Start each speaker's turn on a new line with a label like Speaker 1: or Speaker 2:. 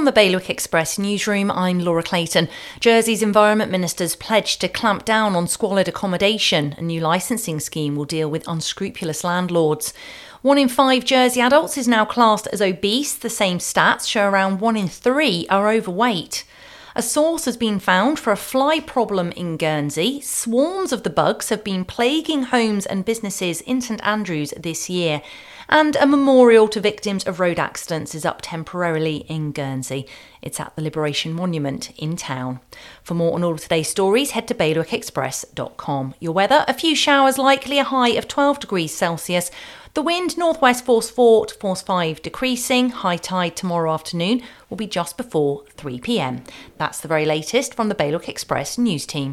Speaker 1: From the Bailiwick Express newsroom, I'm Laura Clayton. Jersey's Environment Minister's pledged to clamp down on squalid accommodation. A new licensing scheme will deal with unscrupulous landlords. One in five Jersey adults is now classed as obese. The same stats show around one in three are overweight. A source has been found for a fly problem in Guernsey. Swarms of the bugs have been plaguing homes and businesses in St Andrews this year. And a memorial to victims of road accidents is up temporarily in Guernsey. It's at the Liberation Monument in town. For more on all of today's stories, head to bailiwickexpress.com. Your weather, a few showers likely, a high of 12 degrees Celsius. The wind, northwest force 4 to force 5 decreasing. High tide tomorrow afternoon will be just before 3 pm. That's the very latest from the Bailiwick Express news team.